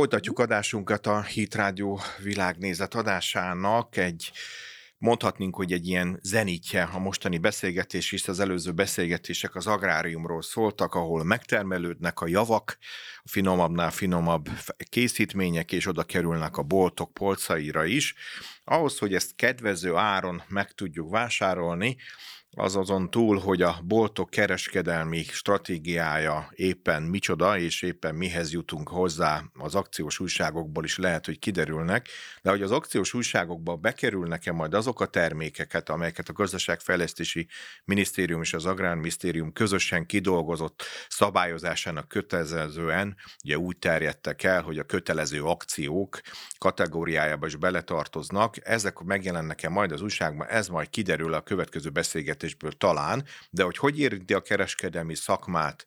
Folytatjuk adásunkat a Hit Rádió világnézet adásának egy mondhatnunk, hogy egy ilyen zenítje a mostani beszélgetés, hisz az előző beszélgetések az agráriumról szóltak, ahol megtermelődnek a javak, a finomabbnál finomabb készítmények, és oda kerülnek a boltok polcaira is. Ahhoz, hogy ezt kedvező áron meg tudjuk vásárolni, az azon túl, hogy a boltok kereskedelmi stratégiája éppen micsoda, és éppen mihez jutunk hozzá az akciós újságokból is lehet, hogy kiderülnek, de hogy az akciós újságokba bekerülnek-e majd azok a termékeket, amelyeket a Gazdaságfejlesztési Minisztérium és az Agrárminisztérium közösen kidolgozott szabályozásának kötelezően, ugye úgy terjedtek el, hogy a kötelező akciók kategóriájába is beletartoznak, ezek megjelennek-e majd az újságban, ez majd kiderül a következő beszélgetés beszélgetésből talán, de hogy hogy érinti a kereskedelmi szakmát,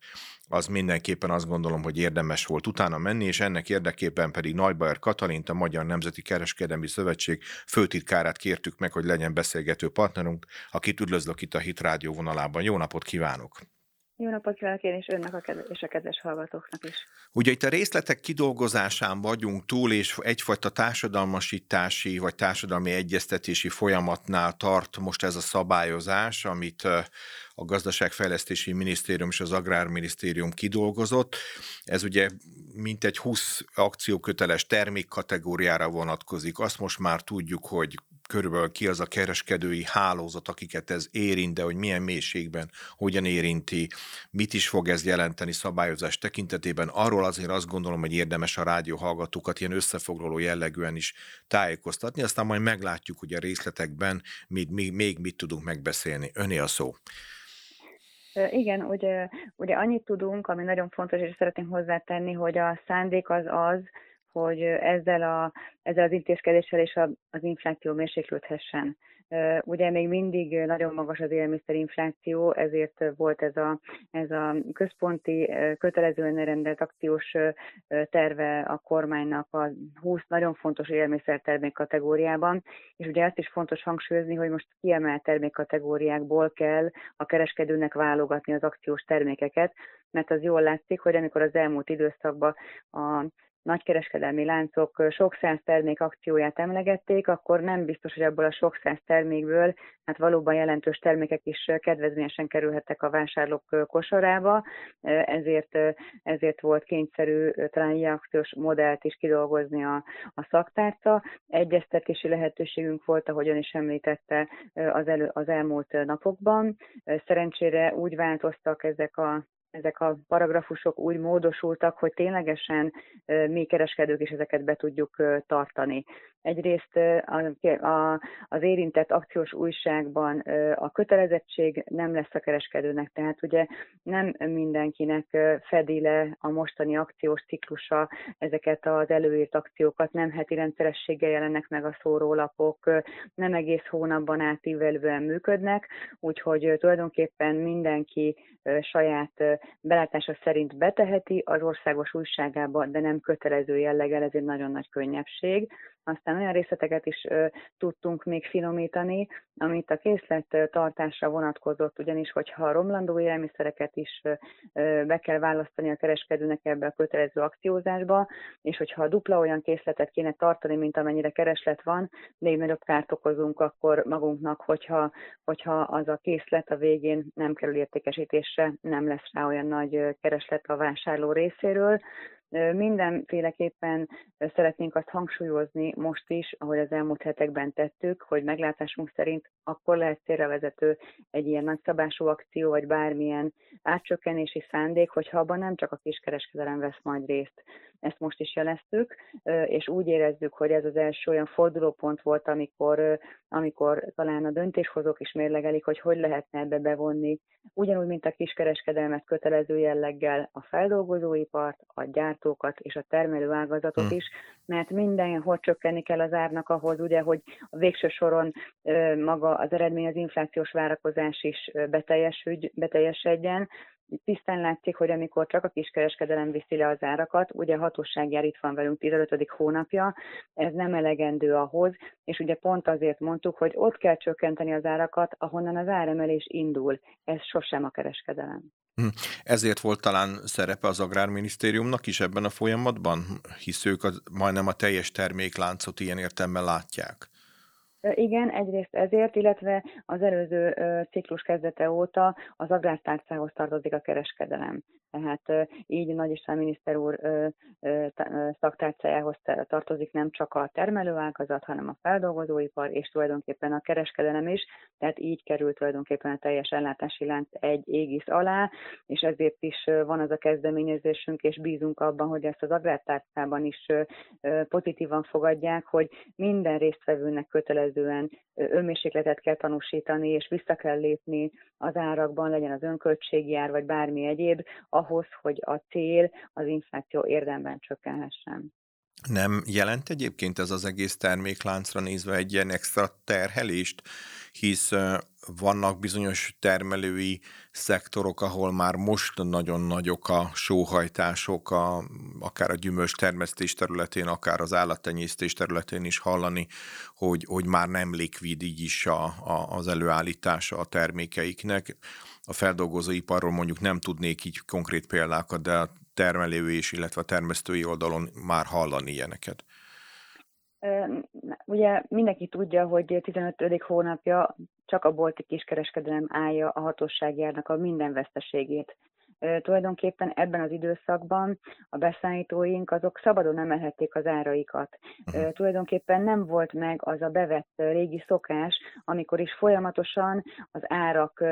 az mindenképpen azt gondolom, hogy érdemes volt utána menni, és ennek érdekében pedig Nagybajer Katalint, a Magyar Nemzeti Kereskedelmi Szövetség főtitkárát kértük meg, hogy legyen beszélgető partnerünk, akit üdvözlök itt a Hit Rádió vonalában. Jó napot kívánok! Jó napot kívánok én és önnek a kedves, és a kedves hallgatóknak is. Ugye itt a részletek kidolgozásán vagyunk túl, és egyfajta társadalmasítási vagy társadalmi egyeztetési folyamatnál tart most ez a szabályozás, amit a Gazdaságfejlesztési Minisztérium és az Agrárminisztérium kidolgozott. Ez ugye mintegy 20 akcióköteles termékkategóriára vonatkozik. Azt most már tudjuk, hogy körülbelül ki az a kereskedői hálózat, akiket ez érint, de hogy milyen mélységben, hogyan érinti, mit is fog ez jelenteni szabályozás tekintetében. Arról azért azt gondolom, hogy érdemes a rádió hallgatókat ilyen összefoglaló jellegűen is tájékoztatni, aztán majd meglátjuk, hogy a részletekben még, még, még mit tudunk megbeszélni. Öné a szó. Igen, ugye, ugye annyit tudunk, ami nagyon fontos, és szeretném hozzátenni, hogy a szándék az az, hogy ezzel, a, ezzel az intézkedéssel és az infláció mérséklődhessen. Ugye még mindig nagyon magas az élelmiszerinfláció, ezért volt ez a, ez a központi kötelezően rendelt akciós terve a kormánynak a 20 nagyon fontos élelmiszertermék kategóriában, és ugye azt is fontos hangsúlyozni, hogy most kiemelt termékkategóriákból kell a kereskedőnek válogatni az akciós termékeket, mert az jól látszik, hogy amikor az elmúlt időszakban a nagykereskedelmi láncok sok száz termék akcióját emlegették, akkor nem biztos, hogy abból a sok száz termékből hát valóban jelentős termékek is kedvezményesen kerülhettek a vásárlók kosarába, ezért, ezért volt kényszerű talán ilyen akciós modellt is kidolgozni a, a szaktárca. Egyeztetési lehetőségünk volt, ahogyan is említette az, elő, az elmúlt napokban. Szerencsére úgy változtak ezek a ezek a paragrafusok úgy módosultak, hogy ténylegesen mi kereskedők is ezeket be tudjuk tartani. Egyrészt az érintett akciós újságban a kötelezettség nem lesz a kereskedőnek, tehát ugye nem mindenkinek fedi le a mostani akciós ciklusa ezeket az előírt akciókat, nem heti rendszerességgel jelennek meg a szórólapok, nem egész hónapban átívelően működnek, úgyhogy tulajdonképpen mindenki saját belátása szerint beteheti az országos újságába, de nem kötelező jelleggel, ez egy nagyon nagy könnyebbség. Aztán olyan részleteket is tudtunk még finomítani, amit a készlet tartásra vonatkozott, ugyanis hogyha a romlandó élelmiszereket is be kell választani a kereskedőnek ebbe a kötelező akciózásba, és hogyha dupla olyan készletet kéne tartani, mint amennyire kereslet van, még nagyobb kárt okozunk akkor magunknak, hogyha, hogyha az a készlet a végén nem kerül értékesítésre, nem lesz rá olyan nagy kereslet a vásárló részéről. Mindenféleképpen szeretnénk azt hangsúlyozni most is, ahogy az elmúlt hetekben tettük, hogy meglátásunk szerint akkor lehet célra vezető egy ilyen nagyszabású akció, vagy bármilyen átcsökkenési szándék, hogyha abban nem csak a kiskereskedelem vesz majd részt. Ezt most is jeleztük, és úgy érezzük, hogy ez az első olyan fordulópont volt, amikor, amikor talán a döntéshozók is mérlegelik, hogy hogy lehetne ebbe bevonni, ugyanúgy, mint a kiskereskedelmet kötelező jelleggel a feldolgozóipart, a gyártókat és a termelő ágazatot hmm. is, mert mindenhol csökkenni kell az árnak ahhoz, ugye, hogy a végső soron maga az eredmény, az inflációs várakozás is beteljesedjen, tisztán látszik, hogy amikor csak a kiskereskedelem viszi le az árakat, ugye a hatóság jár itt van velünk 15. hónapja, ez nem elegendő ahhoz, és ugye pont azért mondtuk, hogy ott kell csökkenteni az árakat, ahonnan az áremelés indul. Ez sosem a kereskedelem. Hm. Ezért volt talán szerepe az Agrárminisztériumnak is ebben a folyamatban, hisz ők az, majdnem a teljes termékláncot ilyen értelemben látják. Igen, egyrészt ezért, illetve az előző ciklus kezdete óta az agrártárcához tartozik a kereskedelem. Tehát így Nagy István miniszter úr szaktárcájához tartozik nem csak a termelőágazat, hanem a feldolgozóipar, és tulajdonképpen a kereskedelem is, tehát így került tulajdonképpen a teljes ellátási lánc egy égisz alá, és ezért is van az a kezdeményezésünk, és bízunk abban, hogy ezt az agrártárcában is pozitívan fogadják, hogy minden résztvevőnek kötelezően önmérsékletet kell tanúsítani, és vissza kell lépni az árakban, legyen az önköltségi ár, vagy bármi egyéb, ahhoz, hogy a cél, az infláció érdemben csökkenhessen. Nem jelent egyébként ez az egész termékláncra nézve egy ilyen extra terhelést, hisz vannak bizonyos termelői szektorok, ahol már most nagyon nagyok a sóhajtások, a, akár a gyümölcs termesztés területén, akár az állattenyésztés területén is hallani, hogy, hogy már nem likvid így is a, a, az előállítása a termékeiknek. A feldolgozóiparról mondjuk nem tudnék így konkrét példákat, de termelő és illetve a termesztői oldalon már hallani ilyeneket. Ugye mindenki tudja, hogy 15. hónapja csak a bolti kiskereskedelem állja a hatóságjárnak a minden veszteségét tulajdonképpen ebben az időszakban a beszállítóink azok szabadon emelhették az áraikat. Uh-huh. Tulajdonképpen nem volt meg az a bevett régi szokás, amikor is folyamatosan az árak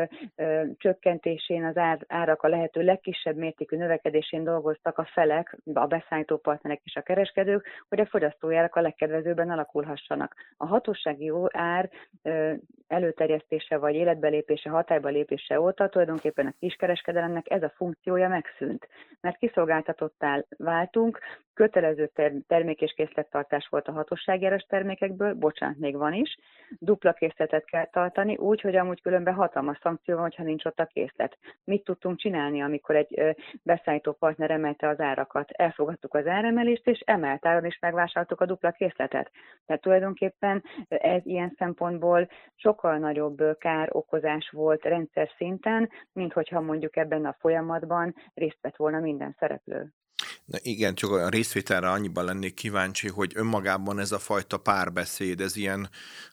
csökkentésén, az árak a lehető legkisebb mértékű növekedésén dolgoztak a felek, a beszállító partnerek és a kereskedők, hogy a fogyasztójárak a legkedvezőbben alakulhassanak. A hatósági ár előterjesztése vagy életbelépése, hatályba lépése óta tulajdonképpen a kiskereskedelemnek ez a funkciója megszűnt, mert kiszolgáltatottál váltunk, kötelező termék és készlettartás volt a hatóságjáros termékekből, bocsánat, még van is, dupla készletet kell tartani, úgy, hogy amúgy különben hatalmas szankció van, hogyha nincs ott a készlet. Mit tudtunk csinálni, amikor egy beszállító partner emelte az árakat? Elfogadtuk az áremelést, és emelt áron is megvásároltuk a dupla készletet. Tehát tulajdonképpen ez ilyen szempontból sokkal nagyobb kár okozás volt rendszer szinten, mint hogyha mondjuk ebben a folyamatban részt vett volna minden szereplő. Na igen, csak a részvételre annyiban lennék kíváncsi, hogy önmagában ez a fajta párbeszéd, ez ilyen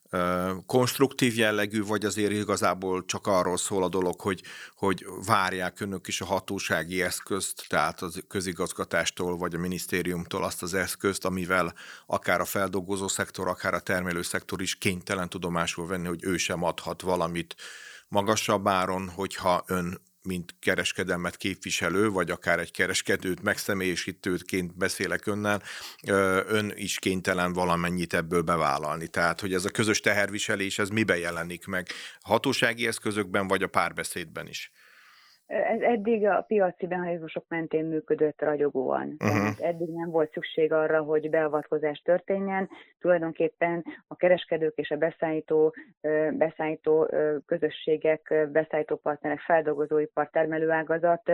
ö, konstruktív jellegű, vagy azért igazából csak arról szól a dolog, hogy, hogy várják önök is a hatósági eszközt, tehát a közigazgatástól, vagy a minisztériumtól azt az eszközt, amivel akár a feldolgozó szektor, akár a termelő szektor is kénytelen tudomásul venni, hogy ő sem adhat valamit magasabb áron, hogyha ön mint kereskedelmet képviselő, vagy akár egy kereskedőt megszemélyisítőként beszélek önnel, ön is kénytelen valamennyit ebből bevállalni. Tehát, hogy ez a közös teherviselés, ez miben jelenik meg? Hatósági eszközökben, vagy a párbeszédben is? Ez eddig a piaci mechanizmusok mentén működött ragyogóan. Uh-huh. Tehát eddig nem volt szükség arra, hogy beavatkozás történjen. Tulajdonképpen a kereskedők és a beszállító, beszállító közösségek, beszállító partnerek, feldolgozóipar, termelőágazat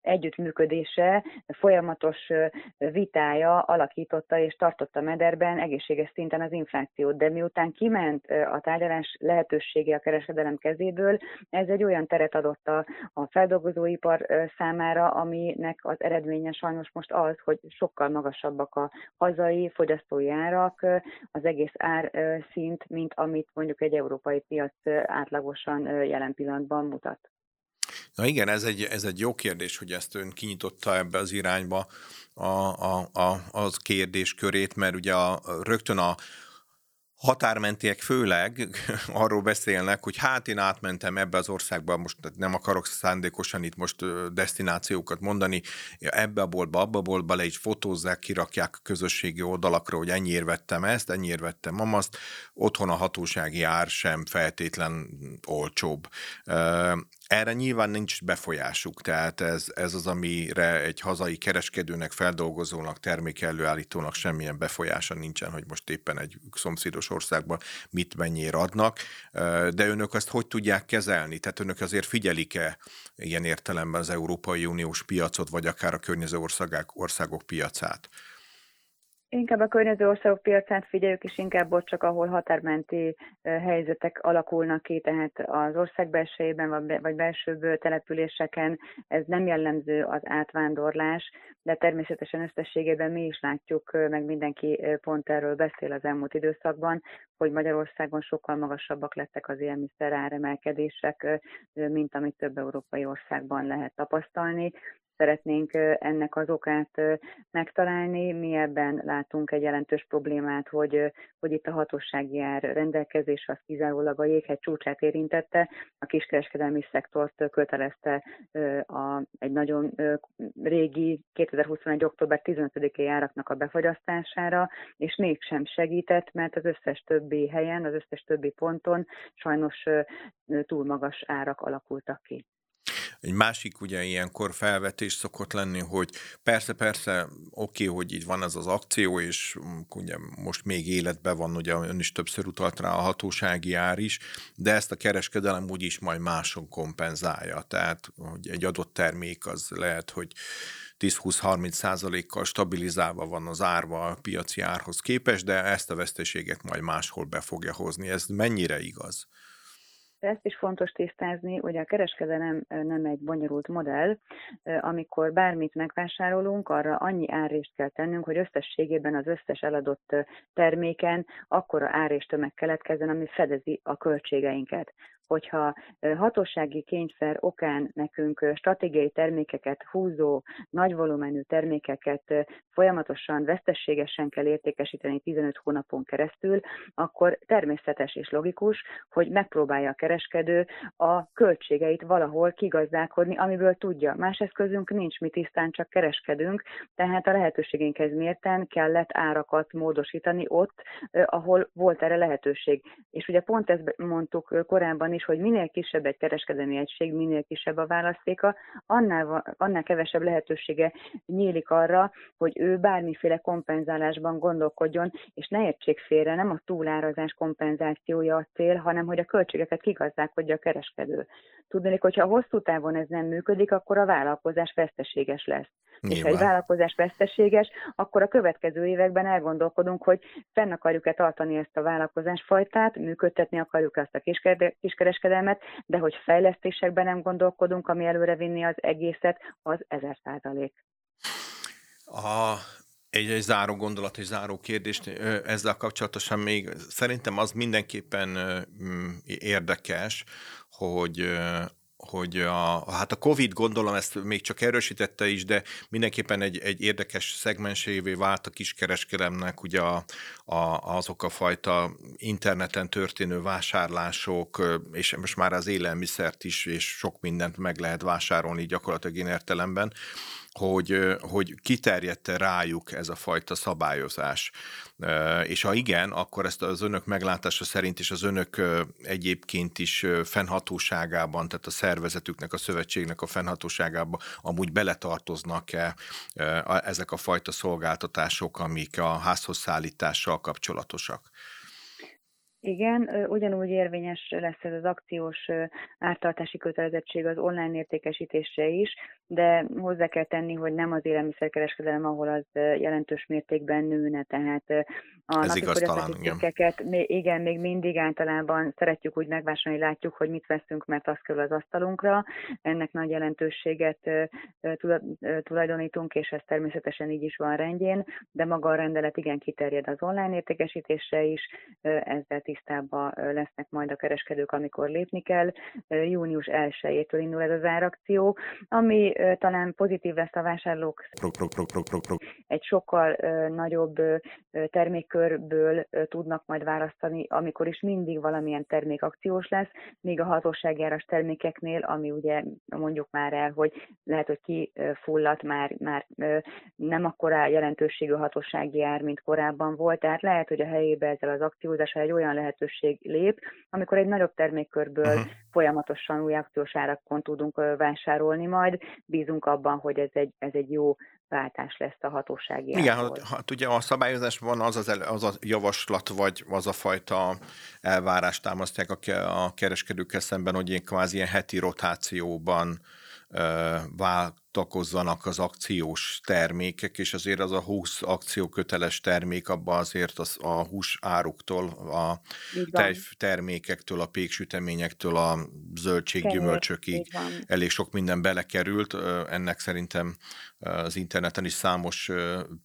együttműködése, folyamatos vitája alakította és tartotta mederben egészséges szinten az inflációt. De miután kiment a tárgyalás lehetősége a kereskedelem kezéből, ez egy olyan teret adott a, a a feldolgozóipar számára, aminek az eredménye sajnos most az, hogy sokkal magasabbak a hazai fogyasztói árak, az egész ár szint, mint amit mondjuk egy európai piac átlagosan jelen pillanatban mutat. Na igen, ez egy, ez egy jó kérdés, hogy ezt ön kinyitotta ebbe az irányba a, a, a, az kérdéskörét, mert ugye a, rögtön a, határmentiek főleg arról beszélnek, hogy hát én átmentem ebbe az országba, most nem akarok szándékosan itt most destinációkat mondani, ebbe a boltba, abba a boltba le is fotózzák, kirakják a közösségi oldalakra, hogy ennyiért vettem ezt, ennyiért vettem amazt, otthon a hatósági ár sem feltétlen olcsóbb. Erre nyilván nincs befolyásuk, tehát ez, ez az, amire egy hazai kereskedőnek, feldolgozónak, termékelőállítónak semmilyen befolyása nincsen, hogy most éppen egy szomszédos országban mit mennyire adnak, de önök azt hogy tudják kezelni? Tehát önök azért figyelik-e ilyen értelemben az Európai Uniós piacot, vagy akár a környező országok, országok piacát? Inkább a környező országok piacát figyeljük, és inkább ott csak, ahol határmenti helyzetek alakulnak ki, tehát az ország belsejében vagy belsőbb településeken. Ez nem jellemző az átvándorlás, de természetesen összességében mi is látjuk, meg mindenki pont erről beszél az elmúlt időszakban, hogy Magyarországon sokkal magasabbak lettek az élmiszer áremelkedések, mint amit több európai országban lehet tapasztalni szeretnénk ennek az okát megtalálni. Mi ebben látunk egy jelentős problémát, hogy, hogy itt a hatósági ár rendelkezés az kizárólag a jéghegy csúcsát érintette, a kiskereskedelmi szektort kötelezte a, egy nagyon régi 2021. október 15-i áraknak a befagyasztására, és mégsem segített, mert az összes többi helyen, az összes többi ponton sajnos túl magas árak alakultak ki. Egy másik ugye ilyenkor felvetés szokott lenni, hogy persze-persze oké, okay, hogy így van ez az akció, és mm, ugye most még életben van, ugye ön is többször utalt rá a hatósági ár is, de ezt a kereskedelem úgyis majd máson kompenzálja. Tehát, hogy egy adott termék az lehet, hogy 10-20-30 százalékkal stabilizálva van az árva a piaci árhoz képest, de ezt a veszteséget majd máshol be fogja hozni. Ez mennyire igaz? Ezt is fontos tisztázni, hogy a kereskedelem nem egy bonyolult modell, amikor bármit megvásárolunk, arra annyi árést kell tennünk, hogy összességében az összes eladott terméken akkora árést tömeg keletkezzen, ami fedezi a költségeinket hogyha hatósági kényszer okán nekünk stratégiai termékeket húzó, nagy volumenű termékeket folyamatosan, vesztességesen kell értékesíteni 15 hónapon keresztül, akkor természetes és logikus, hogy megpróbálja a kereskedő a költségeit valahol kigazdálkodni, amiből tudja. Más eszközünk nincs, mi tisztán csak kereskedünk, tehát a lehetőségénkhez mérten kellett árakat módosítani ott, ahol volt erre lehetőség. És ugye pont ezt mondtuk korábban is, hogy minél kisebb egy kereskedelmi egység, minél kisebb a választéka, annál, annál kevesebb lehetősége nyílik arra, hogy ő bármiféle kompenzálásban gondolkodjon, és ne értsék félre, nem a túlárazás kompenzációja a cél, hanem hogy a költségeket kigazdálkodja a kereskedő. Tudnék, hogyha hosszú távon ez nem működik, akkor a vállalkozás veszteséges lesz. Nyilván. És egy vállalkozás veszteséges, akkor a következő években elgondolkodunk, hogy fenn akarjuk-e tartani ezt a vállalkozásfajtát, működtetni akarjuk ezt a kiskereskedelmet, de hogy fejlesztésekben nem gondolkodunk, ami előre vinni az egészet, az ezer százalék. A, egy, egy záró gondolat, egy záró kérdést ezzel kapcsolatosan még szerintem az mindenképpen érdekes, hogy hogy a, hát a Covid gondolom ezt még csak erősítette is, de mindenképpen egy, egy érdekes szegmensévé vált a kiskereskedelemnek ugye a, a, azok a fajta interneten történő vásárlások, és most már az élelmiszert is, és sok mindent meg lehet vásárolni gyakorlatilag én értelemben, hogy, hogy kiterjedte rájuk ez a fajta szabályozás. És ha igen, akkor ezt az önök meglátása szerint is az önök egyébként is fennhatóságában, tehát a szervezetüknek, a szövetségnek a fennhatóságában amúgy beletartoznak-e ezek a fajta szolgáltatások, amik a házhoz szállítással kapcsolatosak? Igen, ugyanúgy érvényes lesz ez az akciós ártartási kötelezettség az online értékesítésre is, de hozzá kell tenni, hogy nem az élelmiszerkereskedelem, ahol az jelentős mértékben nőne, tehát a Ez napi cikkeket, igen. igen, még mindig általában szeretjük úgy megvásárolni, látjuk, hogy mit veszünk, mert az kerül az asztalunkra. Ennek nagy jelentőséget tulajdonítunk, és ez természetesen így is van rendjén, de maga a rendelet igen kiterjed az online értékesítésre is, ezzel tisztában lesznek majd a kereskedők, amikor lépni kell. Június 1-től indul ez az árakció, ami talán pozitív lesz a vásárlók. Egy sokkal nagyobb termékkörből tudnak majd választani, amikor is mindig valamilyen termék akciós lesz, míg a hatóságjáras termékeknél, ami ugye mondjuk már el, hogy lehet, hogy kifulladt már, már nem akkora jelentőségű hatósági ár, mint korábban volt, tehát lehet, hogy a helyébe ezzel az akciózással egy olyan lehetőség lép, amikor egy nagyobb termékkörből uh-huh. folyamatosan új akciós árakon tudunk vásárolni majd. Bízunk abban, hogy ez egy, ez egy jó váltás lesz a hatósági Igen, hát, hát ugye a szabályozásban az, az, az a javaslat, vagy az a fajta elvárást támasztják a, a kereskedőkkel szemben, hogy ilyen kvázi ilyen heti rotációban kibontakozzanak az akciós termékek, és azért az a 20 akcióköteles termék, abban azért az a hús áruktól, a tejtermékektől, a péksüteményektől, a zöldséggyümölcsökig elég sok minden belekerült. Ennek szerintem az interneten is számos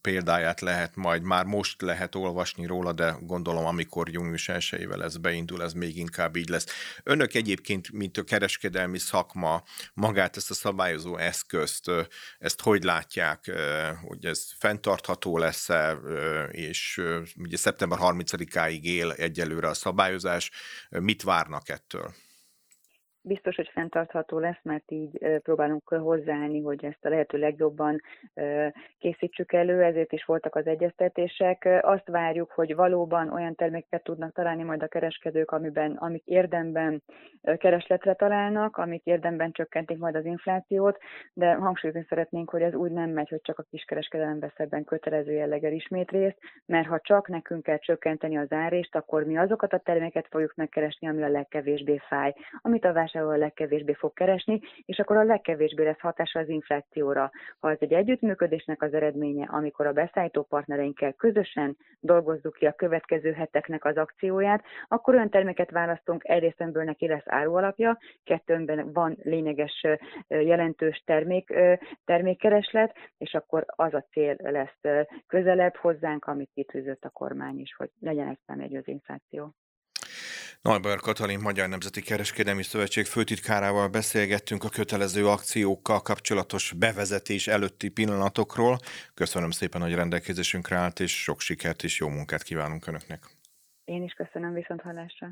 példáját lehet majd, már most lehet olvasni róla, de gondolom, amikor június 1 ez beindul, ez még inkább így lesz. Önök egyébként, mint a kereskedelmi szakma, magát ezt a szabályozó eszközt, ezt hogy látják, hogy ez fenntartható lesz-e, és ugye szeptember 30-áig él egyelőre a szabályozás, mit várnak ettől? Biztos, hogy fenntartható lesz, mert így próbálunk hozzáállni, hogy ezt a lehető legjobban készítsük elő, ezért is voltak az egyeztetések. Azt várjuk, hogy valóban olyan termékeket tudnak találni majd a kereskedők, amiben, amik érdemben keresletre találnak, amik érdemben csökkentik majd az inflációt, de hangsúlyozni szeretnénk, hogy ez úgy nem megy, hogy csak a kiskereskedelem vesz ebben kötelező jelleggel ismét részt, mert ha csak nekünk kell csökkenteni az árést, akkor mi azokat a terméket fogjuk megkeresni, ami a legkevésbé fáj, amit a vásárló a legkevésbé fog keresni, és akkor a legkevésbé lesz hatása az inflációra. Ha ez egy együttműködésnek az eredménye, amikor a beszállító partnereinkkel közösen dolgozzuk ki a következő heteknek az akcióját, akkor olyan terméket választunk, egyrészt neki lesz árualapja, kettőnben van lényeges, jelentős termék, termékkereslet, és akkor az a cél lesz közelebb hozzánk, amit kitűzött a kormány is, hogy legyen egy számjegyő infláció. Najber Katalin Magyar Nemzeti Kereskedelmi Szövetség főtitkárával beszélgettünk a kötelező akciókkal kapcsolatos bevezetés előtti pillanatokról. Köszönöm szépen, hogy rendelkezésünkre állt, és sok sikert és jó munkát kívánunk Önöknek. Én is köszönöm, viszont hallásra.